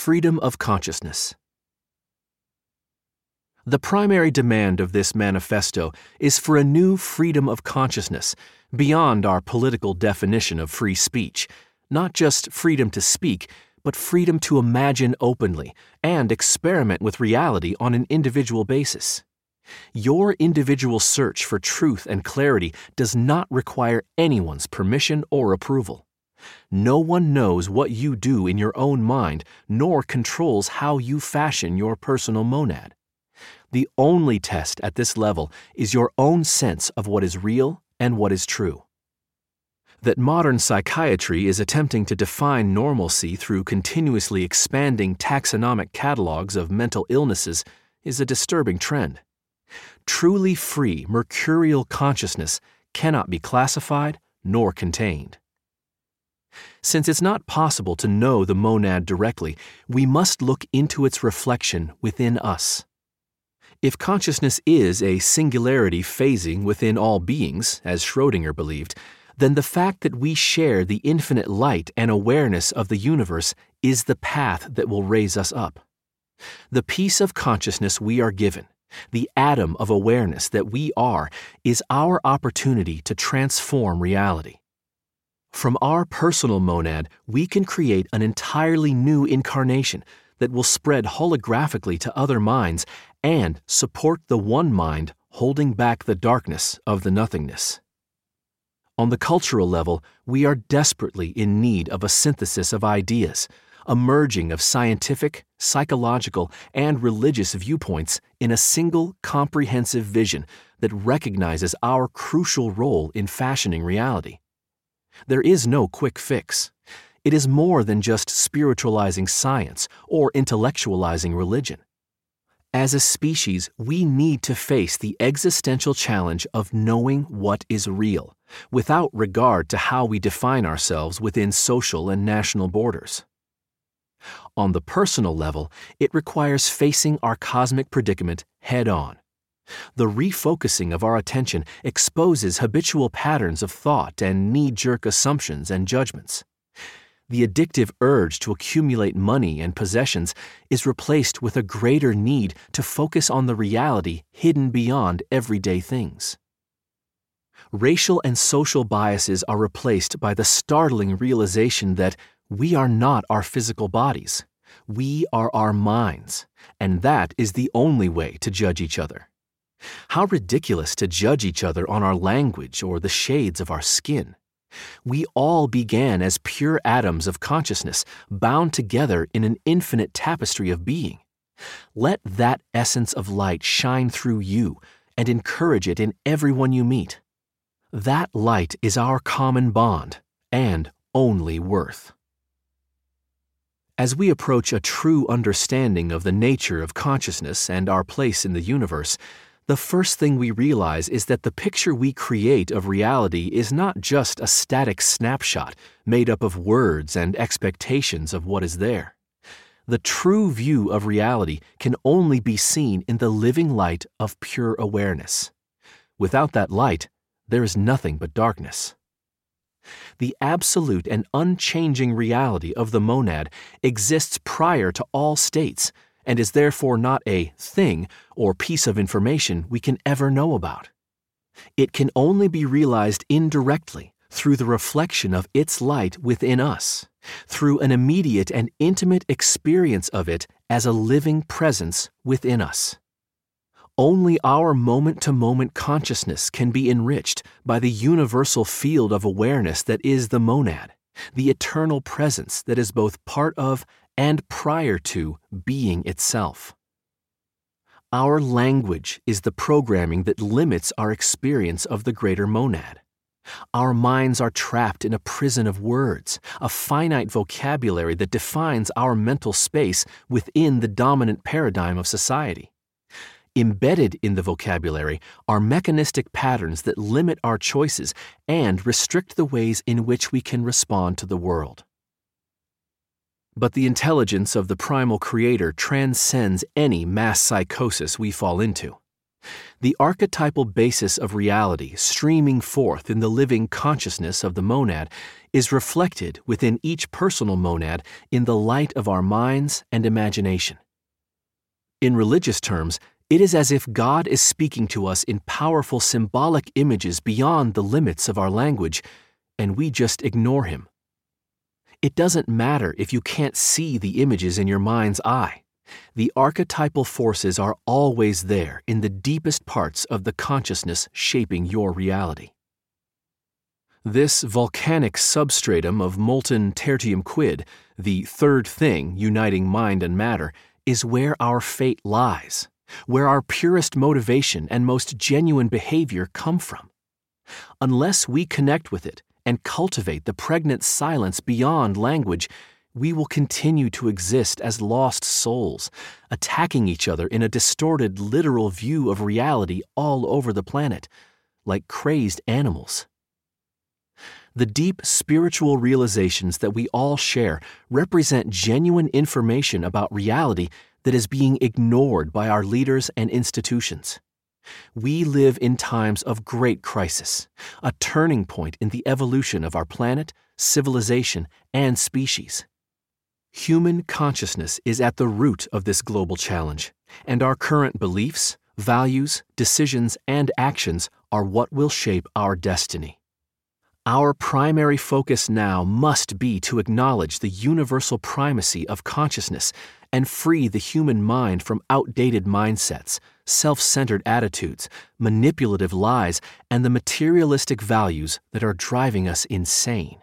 freedom of consciousness. The primary demand of this manifesto is for a new freedom of consciousness beyond our political definition of free speech, not just freedom to speak, but freedom to imagine openly and experiment with reality on an individual basis. Your individual search for truth and clarity does not require anyone's permission or approval. No one knows what you do in your own mind, nor controls how you fashion your personal monad. The only test at this level is your own sense of what is real and what is true. That modern psychiatry is attempting to define normalcy through continuously expanding taxonomic catalogs of mental illnesses is a disturbing trend. Truly free mercurial consciousness cannot be classified nor contained. Since it's not possible to know the monad directly, we must look into its reflection within us. If consciousness is a singularity phasing within all beings, as Schrödinger believed, then the fact that we share the infinite light and awareness of the universe is the path that will raise us up. The piece of consciousness we are given, the atom of awareness that we are, is our opportunity to transform reality. From our personal monad, we can create an entirely new incarnation that will spread holographically to other minds and support the one mind holding back the darkness of the nothingness. On the cultural level, we are desperately in need of a synthesis of ideas, a merging of scientific, psychological, and religious viewpoints in a single comprehensive vision that recognizes our crucial role in fashioning reality. There is no quick fix. It is more than just spiritualizing science or intellectualizing religion. As a species, we need to face the existential challenge of knowing what is real, without regard to how we define ourselves within social and national borders. On the personal level, it requires facing our cosmic predicament head on. The refocusing of our attention exposes habitual patterns of thought and knee jerk assumptions and judgments the addictive urge to accumulate money and possessions is replaced with a greater need to focus on the reality hidden beyond everyday things. Racial and social biases are replaced by the startling realization that we are not our physical bodies. We are our minds, and that is the only way to judge each other. How ridiculous to judge each other on our language or the shades of our skin. We all began as pure atoms of consciousness, bound together in an infinite tapestry of being. Let that essence of light shine through you and encourage it in everyone you meet. That light is our common bond and only worth. As we approach a true understanding of the nature of consciousness and our place in the universe, the first thing we realize is that the picture we create of reality is not just a static snapshot made up of words and expectations of what is there. The true view of reality can only be seen in the living light of pure awareness. Without that light, there is nothing but darkness. The absolute and unchanging reality of the monad exists prior to all states and is therefore not a thing or piece of information we can ever know about. It can only be realized indirectly through the reflection of its light within us, through an immediate and intimate experience of it as a living presence within us. Only our moment to moment consciousness can be enriched by the universal field of awareness that is the monad, the eternal presence that is both part of and prior to being itself. Our language is the programming that limits our experience of the greater monad. Our minds are trapped in a prison of words, a finite vocabulary that defines our mental space within the dominant paradigm of society. Embedded in the vocabulary are mechanistic patterns that limit our choices and restrict the ways in which we can respond to the world. But the intelligence of the primal creator transcends any mass psychosis we fall into. The archetypal basis of reality streaming forth in the living consciousness of the monad is reflected within each personal monad in the light of our minds and imagination. In religious terms, it is as if God is speaking to us in powerful symbolic images beyond the limits of our language, and we just ignore Him. It doesn't matter if you can't see the images in your mind's eye. The archetypal forces are always there in the deepest parts of the consciousness shaping your reality. This volcanic substratum of molten tertium quid, the third thing uniting mind and matter, is where our fate lies, where our purest motivation and most genuine behavior come from. Unless we connect with it and cultivate the pregnant silence beyond language, we will continue to exist as lost souls, attacking each other in a distorted literal view of reality all over the planet, like crazed animals. The deep spiritual realizations that we all share represent genuine information about reality that is being ignored by our leaders and institutions. We live in times of great crisis, a turning point in the evolution of our planet, civilization, and species. Human consciousness is at the root of this global challenge, and our current beliefs, values, decisions, and actions are what will shape our destiny. Our primary focus now must be to acknowledge the universal primacy of consciousness and free the human mind from outdated mindsets, self centered attitudes, manipulative lies, and the materialistic values that are driving us insane.